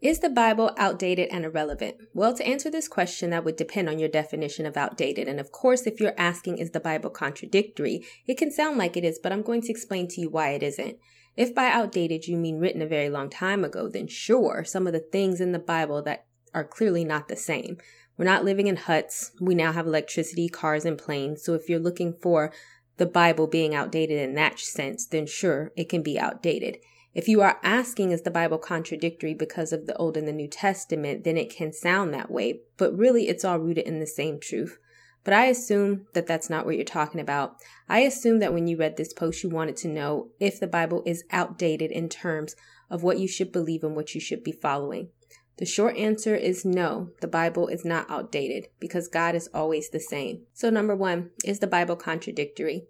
is the Bible outdated and irrelevant? Well, to answer this question, that would depend on your definition of outdated. And of course, if you're asking, is the Bible contradictory? It can sound like it is, but I'm going to explain to you why it isn't. If by outdated you mean written a very long time ago, then sure, some of the things in the Bible that are clearly not the same. We're not living in huts. We now have electricity, cars, and planes. So if you're looking for the Bible being outdated in that sense, then sure, it can be outdated. If you are asking, is the Bible contradictory because of the Old and the New Testament, then it can sound that way, but really it's all rooted in the same truth. But I assume that that's not what you're talking about. I assume that when you read this post, you wanted to know if the Bible is outdated in terms of what you should believe and what you should be following. The short answer is no, the Bible is not outdated because God is always the same. So, number one, is the Bible contradictory?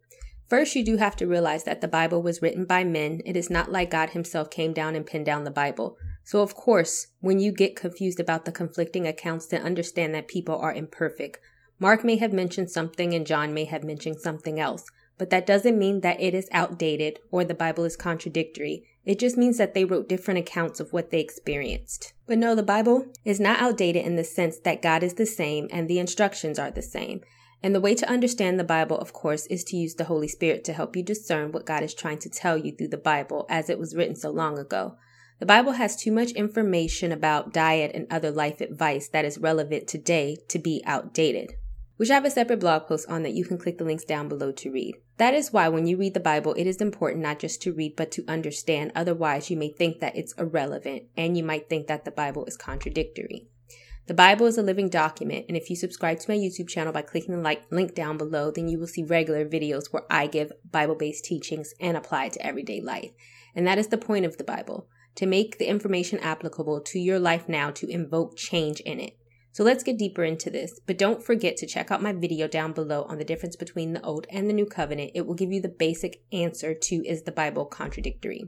First, you do have to realize that the Bible was written by men. It is not like God Himself came down and pinned down the Bible. So, of course, when you get confused about the conflicting accounts, then understand that people are imperfect. Mark may have mentioned something and John may have mentioned something else, but that doesn't mean that it is outdated or the Bible is contradictory. It just means that they wrote different accounts of what they experienced. But no, the Bible is not outdated in the sense that God is the same and the instructions are the same. And the way to understand the Bible, of course, is to use the Holy Spirit to help you discern what God is trying to tell you through the Bible as it was written so long ago. The Bible has too much information about diet and other life advice that is relevant today to be outdated. Which I have a separate blog post on that you can click the links down below to read. That is why when you read the Bible, it is important not just to read, but to understand. Otherwise, you may think that it's irrelevant and you might think that the Bible is contradictory. The Bible is a living document, and if you subscribe to my YouTube channel by clicking the like link down below, then you will see regular videos where I give Bible based teachings and apply it to everyday life. And that is the point of the Bible to make the information applicable to your life now to invoke change in it. So let's get deeper into this, but don't forget to check out my video down below on the difference between the Old and the New Covenant. It will give you the basic answer to is the Bible contradictory?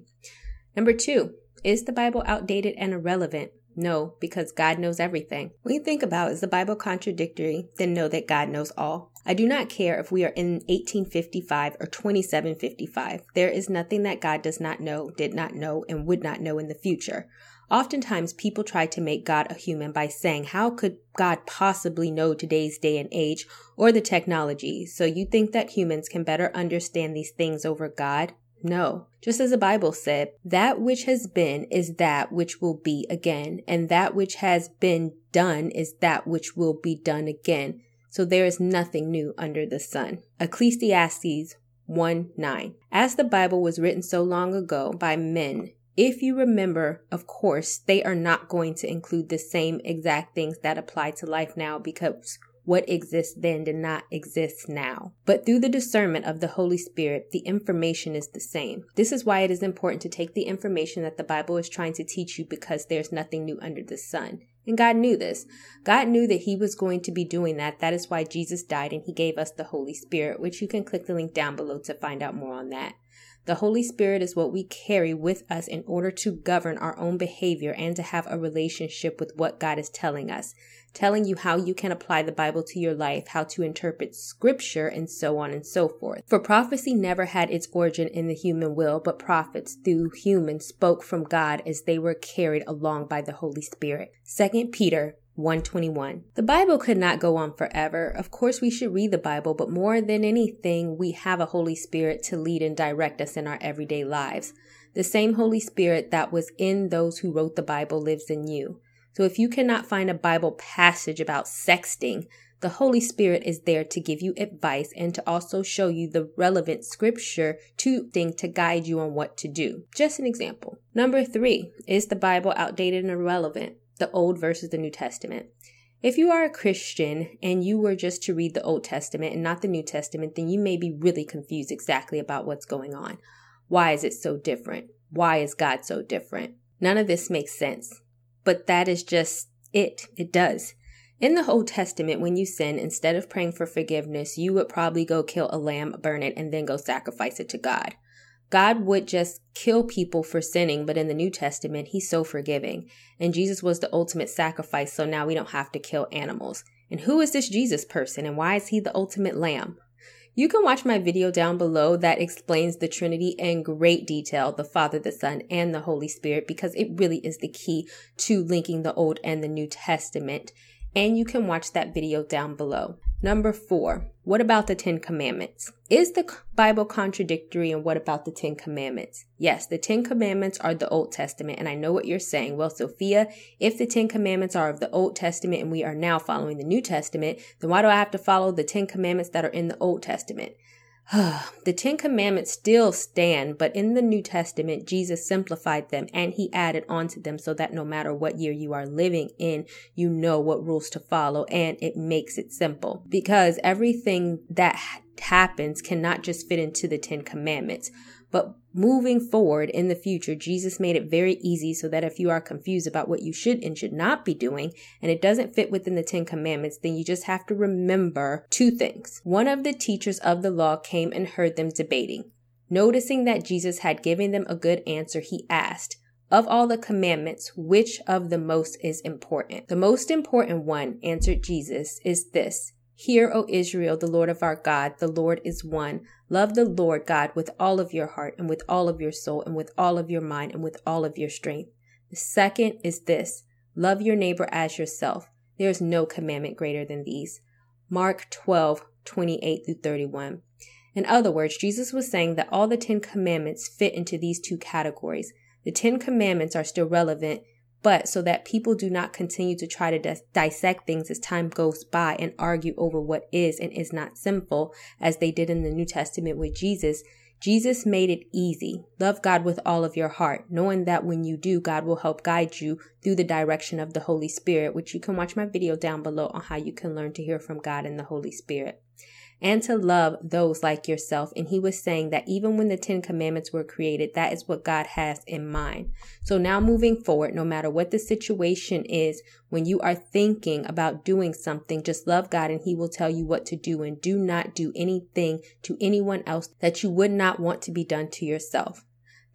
Number two, is the Bible outdated and irrelevant? No, because God knows everything. When you think about is the Bible contradictory, then know that God knows all. I do not care if we are in 1855 or 2755. There is nothing that God does not know, did not know, and would not know in the future. Oftentimes, people try to make God a human by saying, How could God possibly know today's day and age or the technology? So you think that humans can better understand these things over God? No. Just as the Bible said, that which has been is that which will be again, and that which has been done is that which will be done again. So there is nothing new under the sun. Ecclesiastes 1 9. As the Bible was written so long ago by men, if you remember, of course, they are not going to include the same exact things that apply to life now because what exists then did not exist now. But through the discernment of the Holy Spirit, the information is the same. This is why it is important to take the information that the Bible is trying to teach you because there's nothing new under the sun. And God knew this. God knew that He was going to be doing that. That is why Jesus died and He gave us the Holy Spirit, which you can click the link down below to find out more on that. The Holy Spirit is what we carry with us in order to govern our own behavior and to have a relationship with what God is telling us telling you how you can apply the Bible to your life, how to interpret scripture, and so on and so forth. For prophecy never had its origin in the human will, but prophets through humans spoke from God as they were carried along by the Holy Spirit. 2 Peter 121. The Bible could not go on forever. Of course, we should read the Bible, but more than anything, we have a Holy Spirit to lead and direct us in our everyday lives. The same Holy Spirit that was in those who wrote the Bible lives in you. So if you cannot find a Bible passage about sexting, the Holy Spirit is there to give you advice and to also show you the relevant scripture to think to guide you on what to do. Just an example. Number three, is the Bible outdated and irrelevant? The Old versus the New Testament. If you are a Christian and you were just to read the Old Testament and not the New Testament, then you may be really confused exactly about what's going on. Why is it so different? Why is God so different? None of this makes sense but that is just it. It does. In the Old Testament, when you sin, instead of praying for forgiveness, you would probably go kill a lamb, burn it, and then go sacrifice it to God. God would just kill people for sinning, but in the New Testament, He's so forgiving. And Jesus was the ultimate sacrifice, so now we don't have to kill animals. And who is this Jesus person, and why is He the ultimate lamb? You can watch my video down below that explains the Trinity in great detail the Father, the Son, and the Holy Spirit because it really is the key to linking the Old and the New Testament. And you can watch that video down below. Number four, what about the Ten Commandments? Is the Bible contradictory and what about the Ten Commandments? Yes, the Ten Commandments are the Old Testament, and I know what you're saying. Well, Sophia, if the Ten Commandments are of the Old Testament and we are now following the New Testament, then why do I have to follow the Ten Commandments that are in the Old Testament? the Ten Commandments still stand, but in the New Testament, Jesus simplified them and he added onto them so that no matter what year you are living in, you know what rules to follow and it makes it simple because everything that happens cannot just fit into the Ten Commandments. But moving forward in the future, Jesus made it very easy so that if you are confused about what you should and should not be doing, and it doesn't fit within the Ten Commandments, then you just have to remember two things. One of the teachers of the law came and heard them debating. Noticing that Jesus had given them a good answer, he asked, of all the commandments, which of the most is important? The most important one, answered Jesus, is this Hear, O Israel, the Lord of our God, the Lord is one. Love the Lord God with all of your heart and with all of your soul and with all of your mind and with all of your strength. The second is this love your neighbor as yourself. There is no commandment greater than these. Mark 12, 28 through 31. In other words, Jesus was saying that all the Ten Commandments fit into these two categories. The Ten Commandments are still relevant but so that people do not continue to try to dis- dissect things as time goes by and argue over what is and is not sinful, as they did in the New Testament with Jesus, Jesus made it easy. Love God with all of your heart, knowing that when you do, God will help guide you through the direction of the Holy Spirit, which you can watch my video down below on how you can learn to hear from God and the Holy Spirit and to love those like yourself. And he was saying that even when the Ten Commandments were created, that is what God has in mind. So now moving forward, no matter what the situation is, when you are thinking about doing something, just love God and he will tell you what to do and do not do anything to anyone else that you would not want to be done to yourself.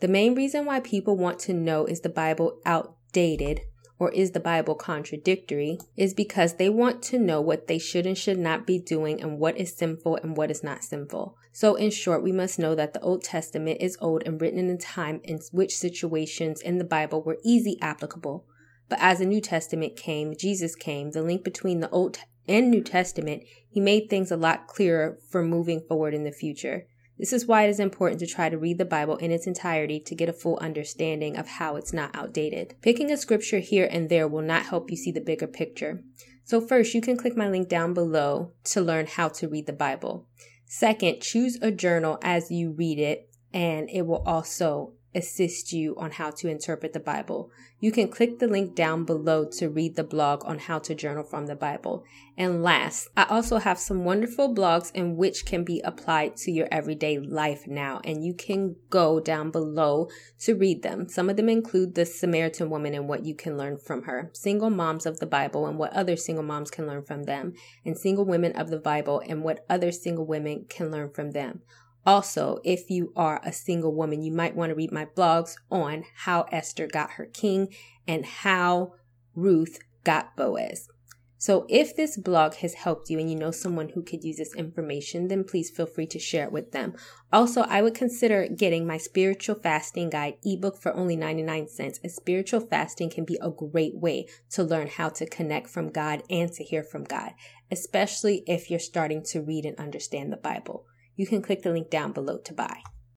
The main reason why people want to know is the Bible outdated or is the Bible contradictory is because they want to know what they should and should not be doing and what is sinful and what is not sinful. So, in short, we must know that the Old Testament is old and written in a time in which situations in the Bible were easy applicable. But as the New Testament came, Jesus came, the link between the Old and New Testament, he made things a lot clearer for moving forward in the future. This is why it is important to try to read the Bible in its entirety to get a full understanding of how it's not outdated. Picking a scripture here and there will not help you see the bigger picture. So, first, you can click my link down below to learn how to read the Bible. Second, choose a journal as you read it, and it will also assist you on how to interpret the Bible. You can click the link down below to read the blog on how to journal from the Bible. And last, I also have some wonderful blogs in which can be applied to your everyday life now, and you can go down below to read them. Some of them include the Samaritan woman and what you can learn from her, single moms of the Bible and what other single moms can learn from them, and single women of the Bible and what other single women can learn from them. Also, if you are a single woman, you might want to read my blogs on how Esther got her king and how Ruth got Boaz. So, if this blog has helped you and you know someone who could use this information, then please feel free to share it with them. Also, I would consider getting my spiritual fasting guide ebook for only 99 cents. A spiritual fasting can be a great way to learn how to connect from God and to hear from God, especially if you're starting to read and understand the Bible you can click the link down below to buy.